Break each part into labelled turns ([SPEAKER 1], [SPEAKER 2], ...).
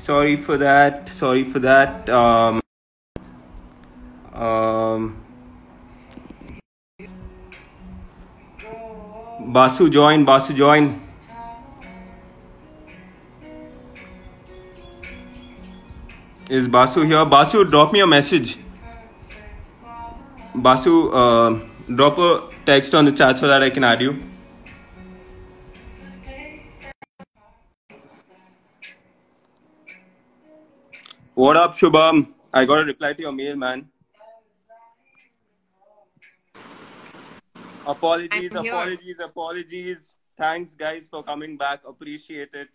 [SPEAKER 1] Sorry for that. Sorry for that. Um, um, Basu join. Basu join. Is Basu here? Basu, drop me a message. Basu, uh, drop a text on the chat so that I can add you. What up, Shubham? I got a reply to your mail, man. Apologies, apologies, apologies. Thanks, guys, for coming back. Appreciate it.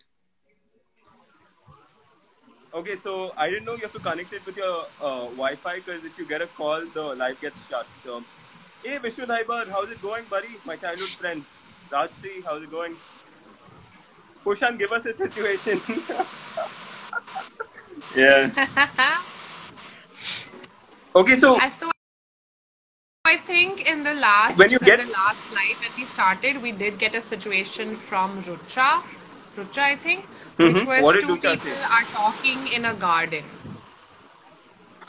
[SPEAKER 1] Okay, so I didn't know you have to connect it with your uh, Wi-Fi because if you get a call, the live gets shut. So, hey, Vishnu Dhaibar, how's it going, buddy? My childhood friend. Rajshri, how's it going? Pushan, give us a situation. yeah. Okay, so
[SPEAKER 2] I so I think in the last
[SPEAKER 1] When you get-
[SPEAKER 2] the last live when we started, we did get a situation from Rucha. Rucha, I think, which
[SPEAKER 1] Mhm.
[SPEAKER 2] was
[SPEAKER 1] What
[SPEAKER 2] two people
[SPEAKER 1] say?
[SPEAKER 2] are talking in a garden.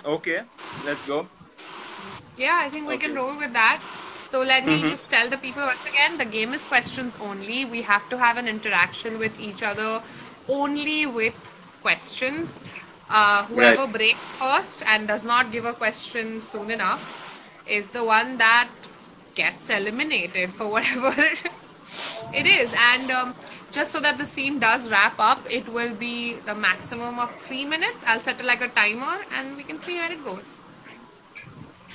[SPEAKER 1] okay, let's go.
[SPEAKER 2] Yeah, I think we can roll with that. So let me
[SPEAKER 1] Mhm.
[SPEAKER 2] just tell the people once again the game is questions only. We have to have an interaction with each other only with questions. Uh, whoever
[SPEAKER 1] Right.
[SPEAKER 2] breaks first and does not give a question soon enough is the one that gets eliminated for whatever it is. And um, just so that the scene does wrap up, it will be the maximum of three minutes. I'll set it like a timer and we can see where it goes.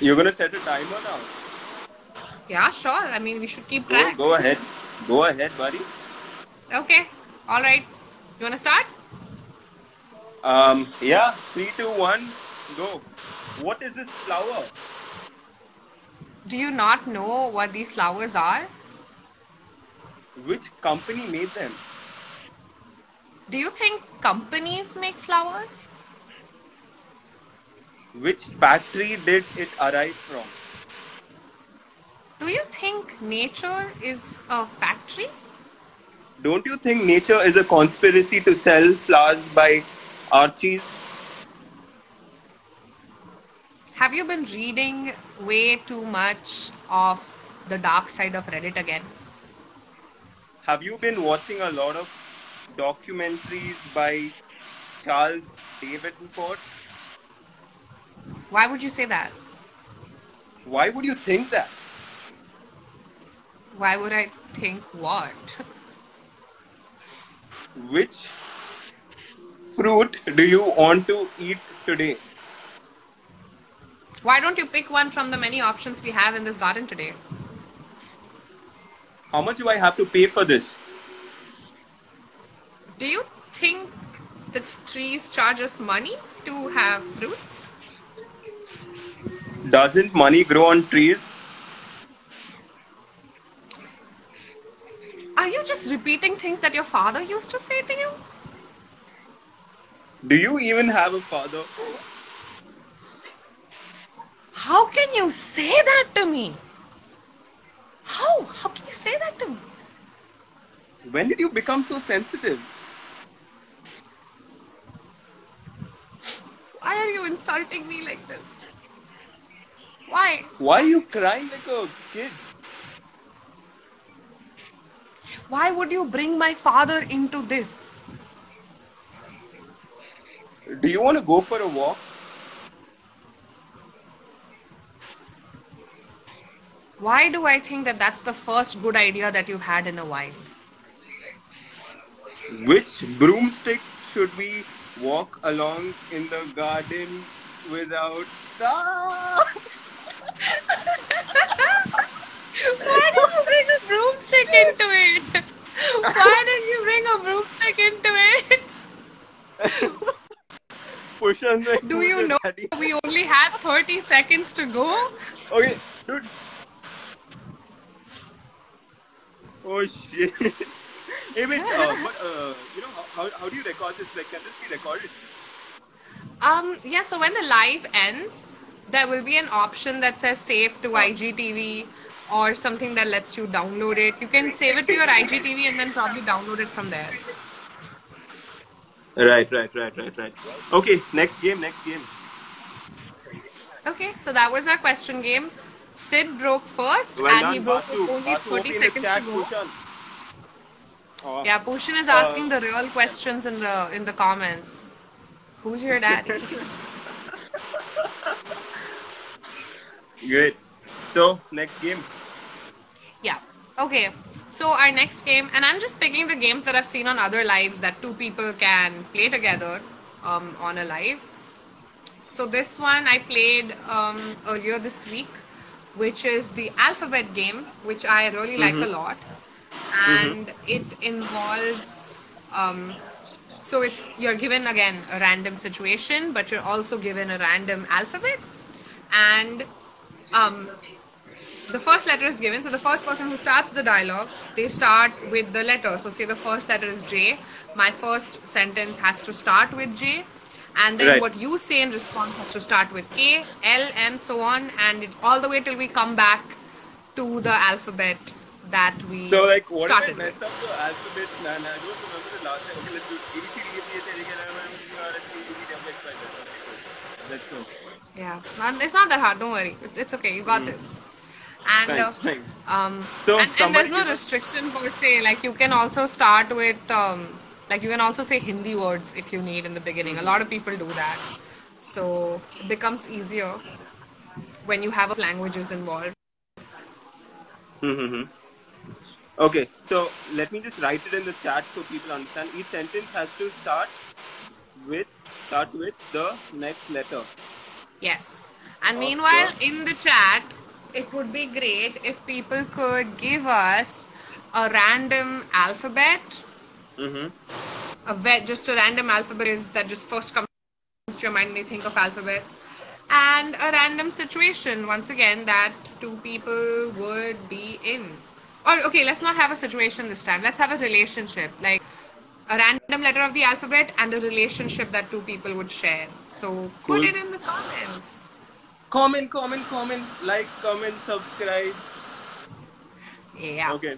[SPEAKER 1] You're gonna set a timer now.
[SPEAKER 2] Yeah, sure. I mean, we should keep
[SPEAKER 1] Go,
[SPEAKER 2] track.
[SPEAKER 1] go ahead. Go ahead, buddy.
[SPEAKER 2] Okay. All right. You want to start?
[SPEAKER 1] Um, yeah, three, two, one, go. What is this flower?
[SPEAKER 2] Do you not know what these flowers are?
[SPEAKER 1] Which company made them?
[SPEAKER 2] Do you think companies make flowers?
[SPEAKER 1] Which factory did it arrive from?
[SPEAKER 2] Do you think nature is a factory?
[SPEAKER 1] Don't you think nature is a conspiracy to sell flowers by Archie's?
[SPEAKER 2] Have you been reading way too much of the dark side of Reddit again?
[SPEAKER 1] Have you been watching a lot of documentaries by Charles David Davenport?
[SPEAKER 2] Why would you say that?
[SPEAKER 1] Why would you think that?
[SPEAKER 2] Why would I think what?
[SPEAKER 1] Which fruit do you want to eat today?
[SPEAKER 2] Why don't you pick one from the many options we have in this garden today?
[SPEAKER 1] How much do I have to pay for this?
[SPEAKER 2] Do you think the trees charge us money to have fruits?
[SPEAKER 1] Doesn't money grow on trees?
[SPEAKER 2] Are you just repeating things that your father used to say to you?
[SPEAKER 1] Do you even have a father?
[SPEAKER 2] How can you say that to me? How? How can you say that to me?
[SPEAKER 1] When did you become so sensitive?
[SPEAKER 2] Why are you insulting me like this? Why?
[SPEAKER 1] Why are you crying like a kid?
[SPEAKER 2] Why would you bring my father into this?
[SPEAKER 1] Do you want to go for a walk?
[SPEAKER 2] Why do I think that that's the first good idea that you've had in a while?
[SPEAKER 1] Which broomstick should we walk along in the garden without? Ah!
[SPEAKER 2] Why did you bring a broomstick into it? Why did you bring a broomstick into it?
[SPEAKER 1] Push on the
[SPEAKER 2] Do you know
[SPEAKER 1] daddy.
[SPEAKER 2] we only had 30 seconds to go?
[SPEAKER 1] Okay, dude. Oh shit. hey, wait, uh, what, uh, you know, how, how, how do you record this? Like, can this be recorded?
[SPEAKER 2] Um, yeah, so when the live ends, there will be an option that says save to IGTV or something that lets you download it. You can save it to your IGTV and then probably download it from there.
[SPEAKER 1] Right, right, right, right, right. Okay, next game, next game.
[SPEAKER 2] Okay, so that was our question game. Sid broke first,
[SPEAKER 1] Well
[SPEAKER 2] and
[SPEAKER 1] done,
[SPEAKER 2] he broke with only
[SPEAKER 1] Vasu,
[SPEAKER 2] 30 seconds to go.
[SPEAKER 1] Bhushan. Oh,
[SPEAKER 2] Yeah, Pushan is asking uh, the real questions in the in the comments. Who's your daddy?
[SPEAKER 1] Good. So, next game.
[SPEAKER 2] Okay. So our next game, and I'm just picking the games that I've seen on other lives that two people can play together um, on a live. So this one I played um, earlier this week, which is the alphabet game, which I really like a lot, and it involves. Um, so it's you're given again a random situation, but you're also given a random alphabet, and um, the first letter is given. So the first person who starts the dialogue, they start with the letter. So say the first letter is J. My first sentence has to start with J. And then
[SPEAKER 1] Right.
[SPEAKER 2] what you say in response has to start with K, L, and so on, and it, all the way till we come back to the alphabet that we
[SPEAKER 1] So, like, what if I
[SPEAKER 2] started with.
[SPEAKER 1] up the alphabet? Man, I don't remember the last time. Okay, let's do A, B, C, D, E, F, G, H, I, J, K, L, M, N, O, P, Q, R, S, T, U, V, W, X, Y, Z. Let's go.
[SPEAKER 2] Yeah, it's not that hard. Don't worry. It's, it's okay. You got this. And.
[SPEAKER 1] Thanks,
[SPEAKER 2] uh,
[SPEAKER 1] thanks.
[SPEAKER 2] um,
[SPEAKER 1] So,
[SPEAKER 2] and, and there's no restriction per se. Like you can also start with um, like you can also say Hindi words if you need in the beginning. A lot of people do that, so it becomes easier when you have languages involved.
[SPEAKER 1] Mm-hmm. Okay, so let me just write it in the chat so people understand. Each sentence has to start with start with the next letter.
[SPEAKER 2] Yes. And meanwhile, in the chat, it would be great if people could give us a random alphabet.
[SPEAKER 1] Mm-hmm.
[SPEAKER 2] a ve- just a random alphabet is that just first comes to your mind when you think of alphabets. And a random situation once again that two people would be in. Or okay let's not have a situation this time. Let's have a relationship. Like a random letter of the alphabet and a relationship that two people would share. So
[SPEAKER 1] Cool.
[SPEAKER 2] put it in the comments
[SPEAKER 1] Comment, comment, comment, like, comment, subscribe.
[SPEAKER 2] yeah
[SPEAKER 1] Okay.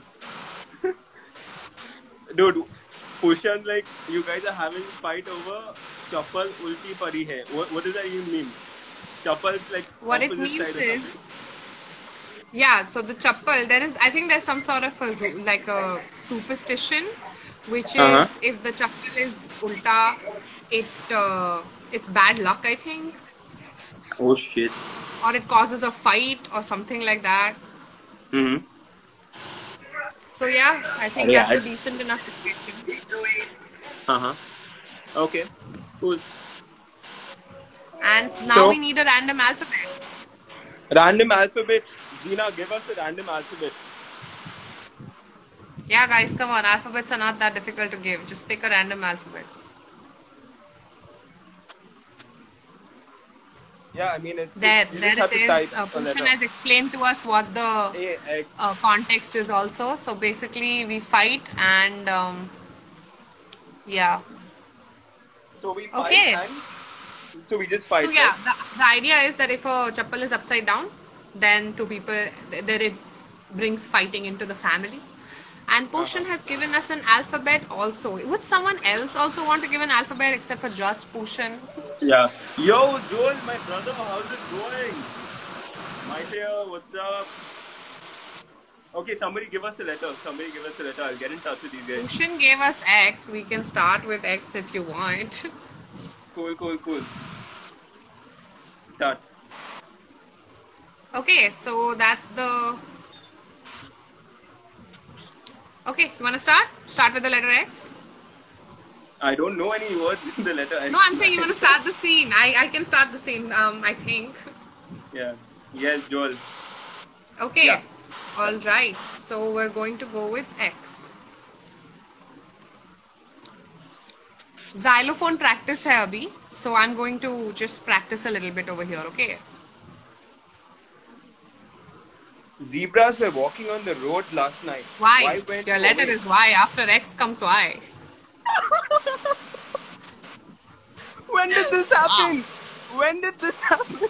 [SPEAKER 1] Dude, Pushan, like, you guys are having fight over chappal ulti pari hai. What, what does that even mean? Chappal is like
[SPEAKER 2] what it means is yeah so the chappal there is i think there's some sort of a like a superstition which is
[SPEAKER 1] Uh-huh.
[SPEAKER 2] if the chappal is ulta it uh, it's bad luck i think
[SPEAKER 1] Oh shit.
[SPEAKER 2] or it causes a fight or something like that
[SPEAKER 1] Mm-hmm.
[SPEAKER 2] so yeah i think
[SPEAKER 1] Yeah,
[SPEAKER 2] that's a
[SPEAKER 1] I-
[SPEAKER 2] decent enough situation
[SPEAKER 1] Uh-huh. Okay. Cool.
[SPEAKER 2] and now
[SPEAKER 1] So-
[SPEAKER 2] we need a random alphabet
[SPEAKER 1] Random alphabet. Zina, give us a random alphabet.
[SPEAKER 2] yeah guys come on alphabets are not that difficult to give just pick a random alphabet
[SPEAKER 1] Yeah, I mean it's
[SPEAKER 2] there
[SPEAKER 1] you
[SPEAKER 2] there it is uh,
[SPEAKER 1] a
[SPEAKER 2] has explained to us what the uh, context is also. So basically, we fight and um, yeah.
[SPEAKER 1] So we fight
[SPEAKER 2] Okay.
[SPEAKER 1] so we just fight.
[SPEAKER 2] So yeah,
[SPEAKER 1] right?
[SPEAKER 2] the, the idea is that if a chappal is upside down, then two people, th- then it brings fighting into the family. And Pushan has given us an alphabet also. Would someone else also want to give an alphabet except for just Pushan?
[SPEAKER 1] Yeah. Yo, Joel, my brother, how's it going? My here, what's up? Okay, somebody give us a letter. Somebody give us a letter. I'll get in touch with these guys.
[SPEAKER 2] Pushan gave us X. We can start with X if you want.
[SPEAKER 1] Cool, cool, cool. Start.
[SPEAKER 2] Okay, so that's the. Okay, you wanna start? Start with the letter X?
[SPEAKER 1] I don't know any words in the letter.
[SPEAKER 2] No, I'm saying you wanna start the scene. I, I can start the scene, um, I think.
[SPEAKER 1] Yeah. Yes, Joel.
[SPEAKER 2] Okay,
[SPEAKER 1] Yeah.
[SPEAKER 2] alright. So we're going to go with X. Xylophone practice hai abhi, so I'm going to just practice a little bit over here, okay?
[SPEAKER 1] Zebras were walking on the road last night.
[SPEAKER 2] Why?
[SPEAKER 1] went
[SPEAKER 2] Your letter
[SPEAKER 1] away?
[SPEAKER 2] is Y. After X comes Y.
[SPEAKER 1] When did this happen? When did this happen?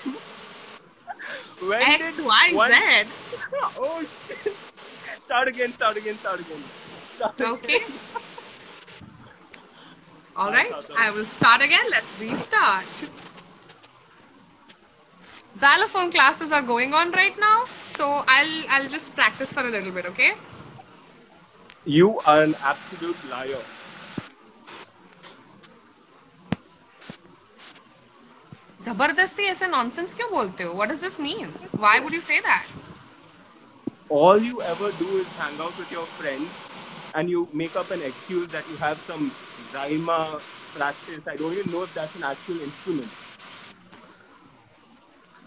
[SPEAKER 1] When
[SPEAKER 2] X,
[SPEAKER 1] did
[SPEAKER 2] Y,
[SPEAKER 1] one-
[SPEAKER 2] Z.
[SPEAKER 1] Oh shit! Start again. Start again. Start again. Start again.
[SPEAKER 2] Okay. All right, I will start again. Let's restart. Xylophone classes are going on right now, so I'll I'll just practice for a little bit, okay?
[SPEAKER 1] You are an absolute liar.
[SPEAKER 2] जबरदस्ती ऐसे nonsense क्यों बोलते हो? What does this mean? Why would you say that?
[SPEAKER 1] All you ever do is hang out with your friends and you make up an excuse that you have some Zaima practice. I don't even know if that's an actual instrument.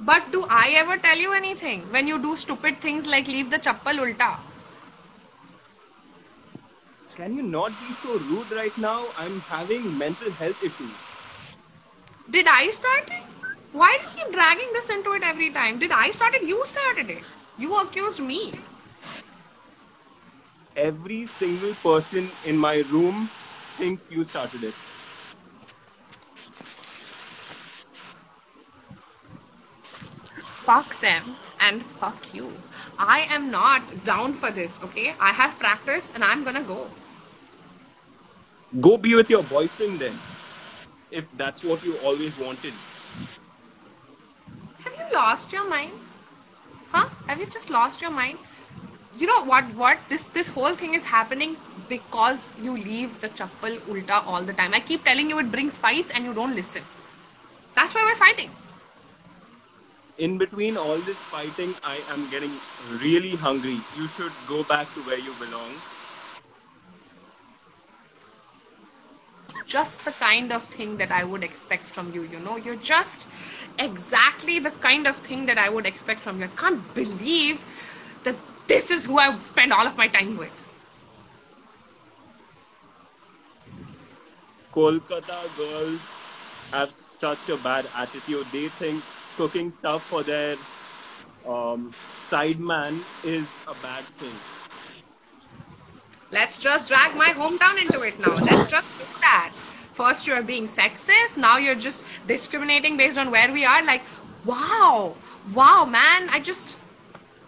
[SPEAKER 2] But do I ever tell you anything when you do stupid things like leave the chappal ulta?
[SPEAKER 1] Can you not be so rude right now? I'm having mental health issues.
[SPEAKER 2] Did I start it? Why do you keep dragging this into it every time? Did I start it? You started it. You accused me.
[SPEAKER 1] Every single person in my room thinks you started it.
[SPEAKER 2] Fuck them and fuck you. I am not down for this, okay? I have practice and I'm gonna go.
[SPEAKER 1] Go be with your boyfriend then. If that's what you always wanted.
[SPEAKER 2] Have you lost your mind? Huh? Have you just lost your mind? You know what what this this whole thing is happening because you leave the chappal ulta all the time. I keep telling you it brings fights and you don't listen. That's why we're fighting.
[SPEAKER 1] In between all this fighting, I am getting really hungry. You should go back to where you belong.
[SPEAKER 2] Just the kind of thing that I would expect from you, you know? You're just exactly the kind of thing that I would expect from you. I can't believe that this is who I spend all of my time with.
[SPEAKER 1] Kolkata girls have such a bad attitude. They think cooking stuff for their um, side man is a bad thing.
[SPEAKER 2] Let's just drag my hometown into it now. Let's just do that. First, you're being sexist. Now, you're just discriminating based on where we are. Like, wow, wow, man. I just,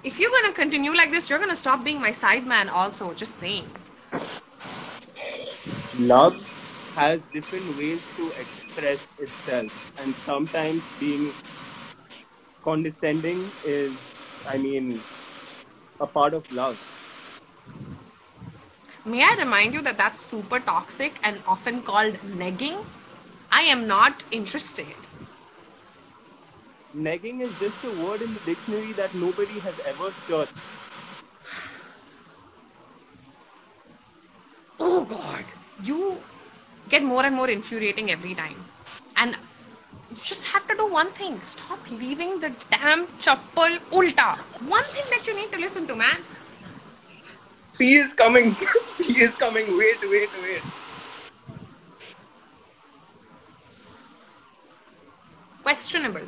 [SPEAKER 2] if you're gonna continue like this, you're gonna stop being my side man, also. Just saying.
[SPEAKER 1] Love has different ways to express itself, and sometimes being condescending is, I mean, a part of love.
[SPEAKER 2] May I remind you that that's super toxic and often called negging? I am not interested.
[SPEAKER 1] Negging is just a word in the dictionary that nobody has ever searched.
[SPEAKER 2] Oh god, you get more and more infuriating every time. And you just have to do one thing stop leaving the damn chappal ulta. One thing that you need to listen to, man.
[SPEAKER 1] P is coming. P is coming. Wait, wait, wait.
[SPEAKER 2] Questionable.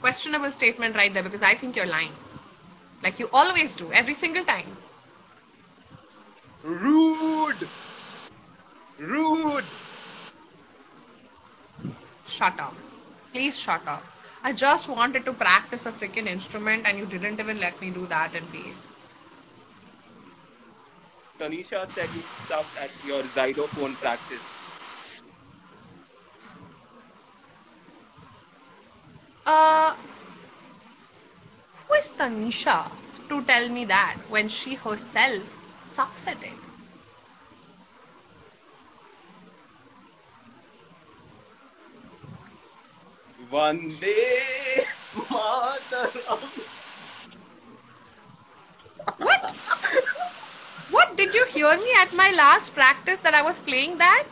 [SPEAKER 2] Questionable statement right there because I think you're lying. Like you always do, every single time.
[SPEAKER 1] Rude. Rude.
[SPEAKER 2] Shut up. Please shut up. I just wanted to practice a freaking instrument and you didn't even let me do that in peace.
[SPEAKER 1] Tanisha said you sucked at your xylophone practice.
[SPEAKER 2] Uh, who is Tanisha to tell me that when she herself sucks at it?
[SPEAKER 1] Vande Mataram.
[SPEAKER 2] What? What? Did you hear me at my last practice that I was playing that?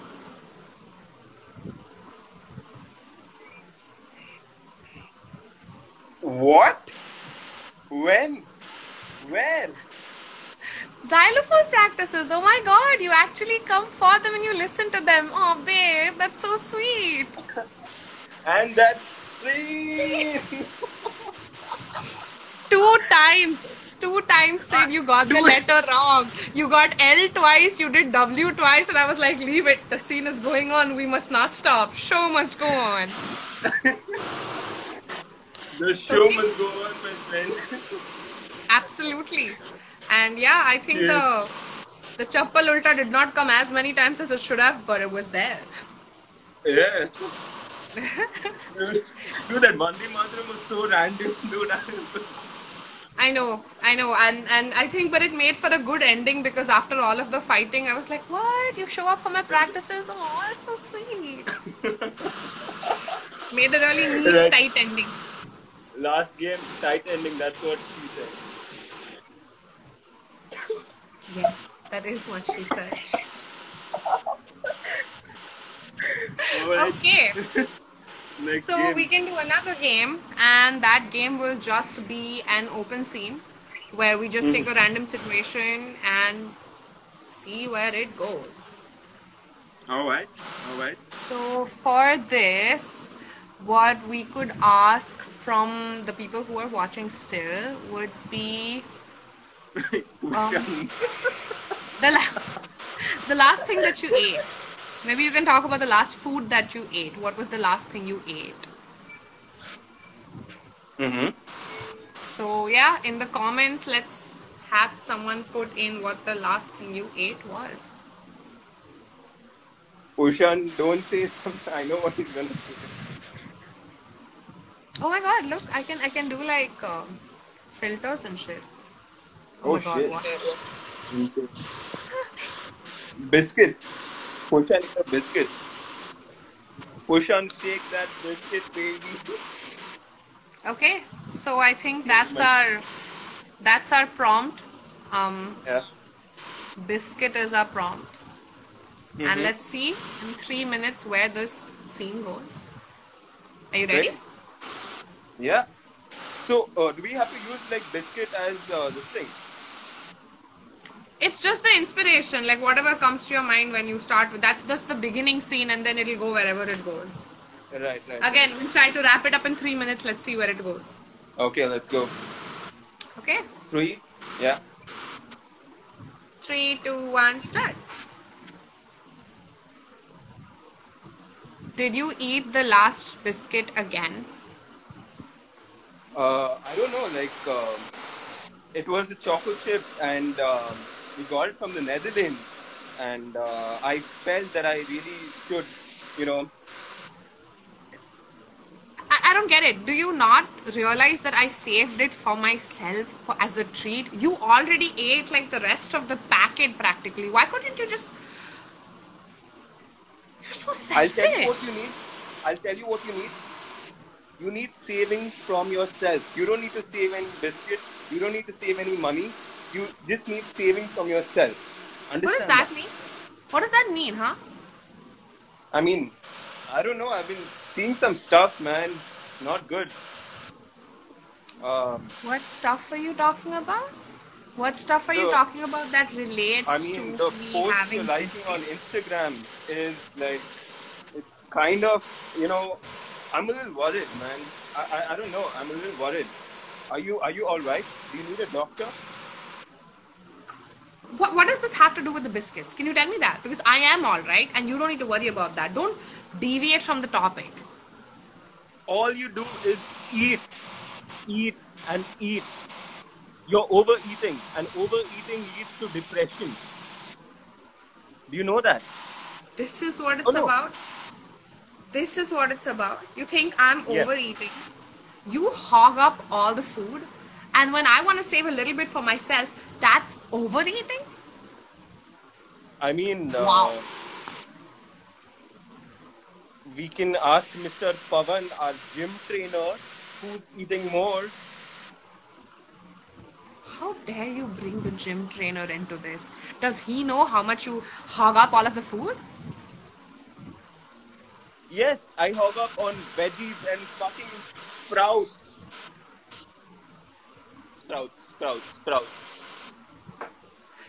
[SPEAKER 1] What? When? Where?
[SPEAKER 2] Xylophone practices. Oh my god, you actually come for them and you listen to them. Oh, babe, that's so sweet.
[SPEAKER 1] And that's three.
[SPEAKER 2] Two times. Two times, Sid, you got the letter wrong. You got L twice, you did W twice, and I was like, leave it. The scene is going on. We must not stop. Show must go on.
[SPEAKER 1] the show must go on, my friend.
[SPEAKER 2] Absolutely. And yeah, I think the the chappal ulta did not come as many times as it should have, but it was there.
[SPEAKER 1] Yeah. dude, that Vande Mataram was so random, dude.
[SPEAKER 2] I know, I know, and and I think, but it made for a good ending because after all of the fighting, I was like, "What? You show up for my practices? Oh, it's so sweet." made a really neat,
[SPEAKER 1] Right.
[SPEAKER 2] tight ending.
[SPEAKER 1] Last game, tight ending, that's what she said.
[SPEAKER 2] Yes, that is what she said. Okay,
[SPEAKER 1] next
[SPEAKER 2] so
[SPEAKER 1] game.
[SPEAKER 2] we can do another game, and that game will just be an open scene where we just take a hmm. random situation and see where it goes.
[SPEAKER 1] Alright, alright.
[SPEAKER 2] So for this, what we could ask from the people who are watching still would be
[SPEAKER 1] Pushkan.
[SPEAKER 2] Um, the la- the last thing that you ate. Maybe you can talk about the last food that you ate. What was the last thing you ate?
[SPEAKER 1] mm-hmm.
[SPEAKER 2] So yeah, in the comments, let's have someone put in what the last thing you ate was.
[SPEAKER 1] Pushan, don't say something. I know what he's gonna say.
[SPEAKER 2] Oh my god! Look, I can I can do like um, filters and shit.
[SPEAKER 1] Oh,
[SPEAKER 2] my god!
[SPEAKER 1] shit. Biscuit. Pushan is a biscuit. Pushan, take that biscuit, baby.
[SPEAKER 2] Okay, so I think that's our that's our prompt. Um,
[SPEAKER 1] Yeah.
[SPEAKER 2] biscuit is our prompt, and
[SPEAKER 1] Mhm.
[SPEAKER 2] let's see in three minutes where this scene goes. Are you ready?
[SPEAKER 1] Ready? Yeah. So, uh, do we have to use like biscuit as uh, this thing?
[SPEAKER 2] It's just the inspiration, like whatever comes to your mind when you start with. That's just the beginning scene, and then it'll go wherever it goes.
[SPEAKER 1] Right, right.
[SPEAKER 2] Again, we'll try to wrap it up in three minutes. Let's see where it goes.
[SPEAKER 1] Okay, let's go.
[SPEAKER 2] Okay,
[SPEAKER 1] Three. Yeah.
[SPEAKER 2] three, two, one, start. Did you eat the last biscuit again?
[SPEAKER 1] Uh, I don't know. Like, um, it was a chocolate chip, and um, we got it from the Netherlands. And uh, I felt that I really should, you know,
[SPEAKER 2] I, I don't get it. Do you not realize that I saved it for myself for, as a treat? You already ate like the rest of the packet practically. Why couldn't you just? You're so
[SPEAKER 1] I'll tell you what you need. I'll tell you what you need. You need saving from yourself. You don't need to save any biscuit. You don't need to save any money. You just need saving from yourself.
[SPEAKER 2] what does that mean? What does that mean, huh?
[SPEAKER 1] I mean, I don't know. I've been seeing some stuff, man. Not good. Um,
[SPEAKER 2] What stuff are you talking about? What stuff are you talking about that relates
[SPEAKER 1] I mean,
[SPEAKER 2] to
[SPEAKER 1] the
[SPEAKER 2] me
[SPEAKER 1] post
[SPEAKER 2] having
[SPEAKER 1] you're liking on? Instagram is like, it's kind of, you know, I'm a little worried, man. I, I, I don't know. I'm a little worried. Are you Are you all right? Do you need a doctor?
[SPEAKER 2] What, what does this have to do with the biscuits? Can you tell me that? Because I am all right, and you don't need to worry about that. Don't deviate from the topic.
[SPEAKER 1] All you do is eat, eat, and eat. You're overeating, and overeating leads to depression. Do you know that?
[SPEAKER 2] This is what it's
[SPEAKER 1] Oh, no.
[SPEAKER 2] about. This is what it's about. You think I'm
[SPEAKER 1] Yeah.
[SPEAKER 2] overeating. You hog up all the food, and when I want to save a little bit for myself, that's overeating?
[SPEAKER 1] I mean, uh,
[SPEAKER 2] Wow.
[SPEAKER 1] we can ask Mr. Pavan, our gym trainer, who's eating more.
[SPEAKER 2] How dare you bring the gym trainer into this? Does he know how much you hog up all of the food?
[SPEAKER 1] Yes, I hog up on veggies and fucking sprouts. Sprouts, sprouts, sprouts.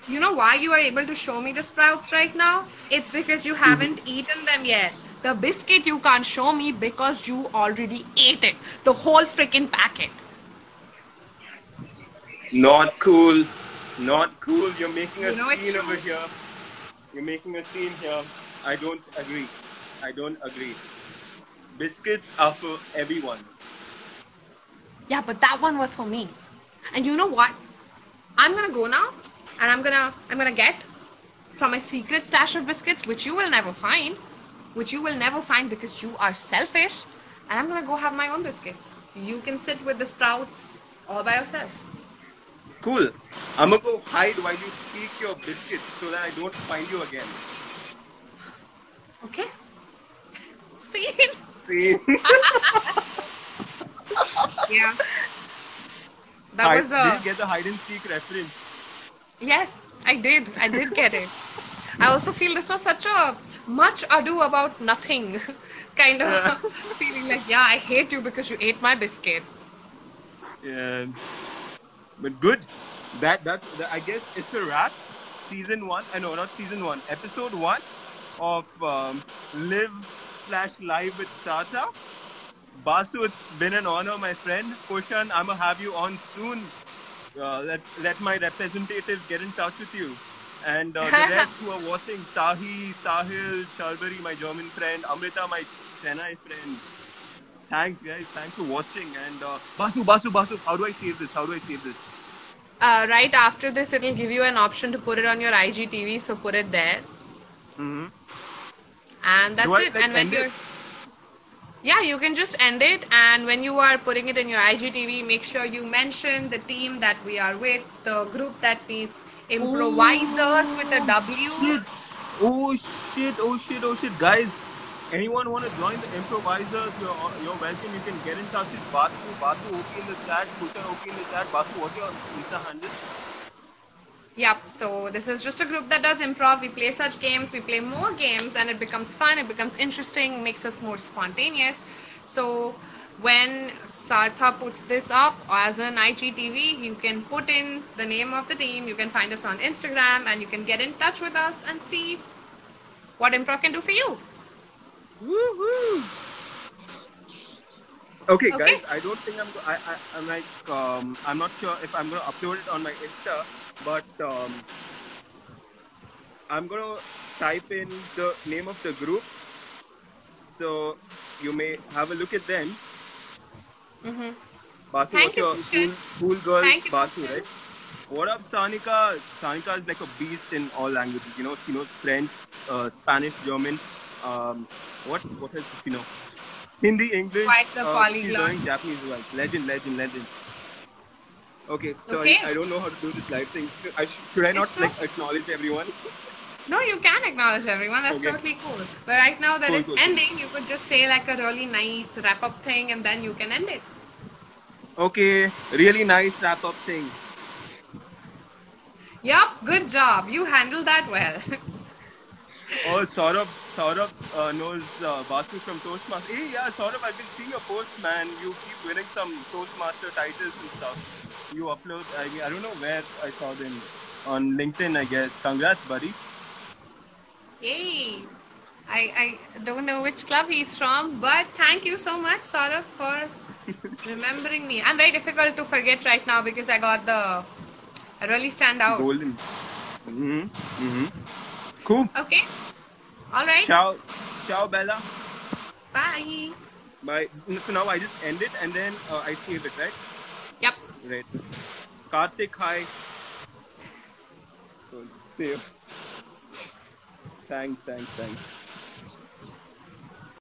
[SPEAKER 2] You know why you are able to show me the sprouts right now? It's because you haven't eaten them yet. The biscuit you can't show me because you already ate it. The whole freaking packet.
[SPEAKER 1] Not cool. Not cool. You're making a
[SPEAKER 2] You know
[SPEAKER 1] scene over here. You're making a scene here. I don't agree. I don't agree. Biscuits are for everyone.
[SPEAKER 2] Yeah, but that one was for me. And you know what? I'm gonna go now and I'm gonna I'm gonna get from my secret stash of biscuits, which you will never find. which you will never find because you are selfish. And I'm gonna go have my own biscuits. You can sit with the sprouts all by yourself.
[SPEAKER 1] Cool. I'm gonna go hide while you seek your biscuits so that I don't find you again.
[SPEAKER 2] Okay? See?
[SPEAKER 1] See?
[SPEAKER 2] Yeah. That
[SPEAKER 1] Hide-
[SPEAKER 2] was uh,
[SPEAKER 1] Did
[SPEAKER 2] a.
[SPEAKER 1] you get the hide and seek reference?
[SPEAKER 2] Yes, I did. I did get it. I also feel this was such a much ado about nothing kind of feeling like, yeah, I hate you because you ate my biscuit.
[SPEAKER 1] Yeah. But good. That that, that I guess it's a wrap. Season one. I know not season one. Episode one of um, Live slash Live with Tata. Basu, it's been an honor, my friend. Kushan, I'm gonna have you on soon. Uh, let let my representatives get in touch with you. And uh, the rest who are watching, Sahi, Sahil, Shalbari, my German friend, Amrita, my Chennai friend. Thanks, guys. Thanks for watching. And uh, Basu, Basu, Basu, how do I save this? How do I save this?
[SPEAKER 2] Uh, right after this, it'll give you an option to put it on your IGTV, so put it there.
[SPEAKER 1] Mm-hmm.
[SPEAKER 2] And that's
[SPEAKER 1] Do I,
[SPEAKER 2] it.
[SPEAKER 1] like,
[SPEAKER 2] and when you're.
[SPEAKER 1] it?
[SPEAKER 2] Yeah, you can just end it, and when you are putting it in your IGTV, make sure you mention the team that we are with, the group that meets improvisers with a oh, W.
[SPEAKER 1] Shit. Oh shit, oh shit, oh shit. Guys, anyone want to join the improvisers? You're, you're welcome. You can get in touch with Basu. Basu, okay in the chat. Kushan, okay in the chat. Basu, what's your Insta handle?
[SPEAKER 2] Yep, so this is just a group that does improv. We play such games, we play more games, and it becomes fun, it becomes interesting, makes us more spontaneous. So when Sartha puts this up as an IGTV, you can put in the name of the team, you can find us on Instagram, and you can get in touch with us and see what improv can do for you.
[SPEAKER 1] Woohoo! Okay,
[SPEAKER 2] Okay.
[SPEAKER 1] guys. I don't think I'm. Go- I, I I'm like um. I'm not sure if I'm gonna upload it on my Insta, but um. I'm gonna type in the name of the group, so you may have a look at them.
[SPEAKER 2] Mm-hmm.
[SPEAKER 1] Basu,
[SPEAKER 2] Thank
[SPEAKER 1] what's
[SPEAKER 2] you,
[SPEAKER 1] your cool, cool girl,
[SPEAKER 2] Thank
[SPEAKER 1] Basu,
[SPEAKER 2] Bhushan.
[SPEAKER 1] right? What up, Sanika? Sanika is like a beast in all languages. You know, she knows French, uh, Spanish, German. Um, what what else does she know? Hindi, English.
[SPEAKER 2] Quite the
[SPEAKER 1] uh, She's
[SPEAKER 2] polyglot.
[SPEAKER 1] learning Japanese well. Legend, legend, legend. Okay, sorry,
[SPEAKER 2] Okay.
[SPEAKER 1] I don't know how to do this live thing. Should I, should I not like acknowledge everyone?
[SPEAKER 2] No, you can acknowledge everyone. That's
[SPEAKER 1] Okay.
[SPEAKER 2] totally cool. But right now that
[SPEAKER 1] Cool,
[SPEAKER 2] it's
[SPEAKER 1] cool, cool.
[SPEAKER 2] ending, you could just say like a really nice wrap up thing and then you can end it.
[SPEAKER 1] Okay, really nice wrap up thing.
[SPEAKER 2] Yup, good job. You handled that well.
[SPEAKER 1] Oh, Saurabh, Saurabh uh, knows uh, Basu from Toastmaster. Hey, yeah, Saurabh, I've been seeing your posts, man. You keep winning some Toastmaster titles and stuff. You upload, I mean, I don't know where I saw them. On LinkedIn, I guess. Congrats, buddy.
[SPEAKER 2] Yay! I, I don't know which club he's from, but thank you so much, Saurabh, for remembering me. I'm very difficult to forget right now because I got the. I really stand out.
[SPEAKER 1] Golden. Mm-hmm. Mm-hmm. Cool.
[SPEAKER 2] Okay. All right.
[SPEAKER 1] Ciao. Ciao, Bella.
[SPEAKER 2] Bye.
[SPEAKER 1] Bye. So now I just end it and then uh, I save it, right? Right. Karthik, hi. See you. Thanks, thanks, thanks.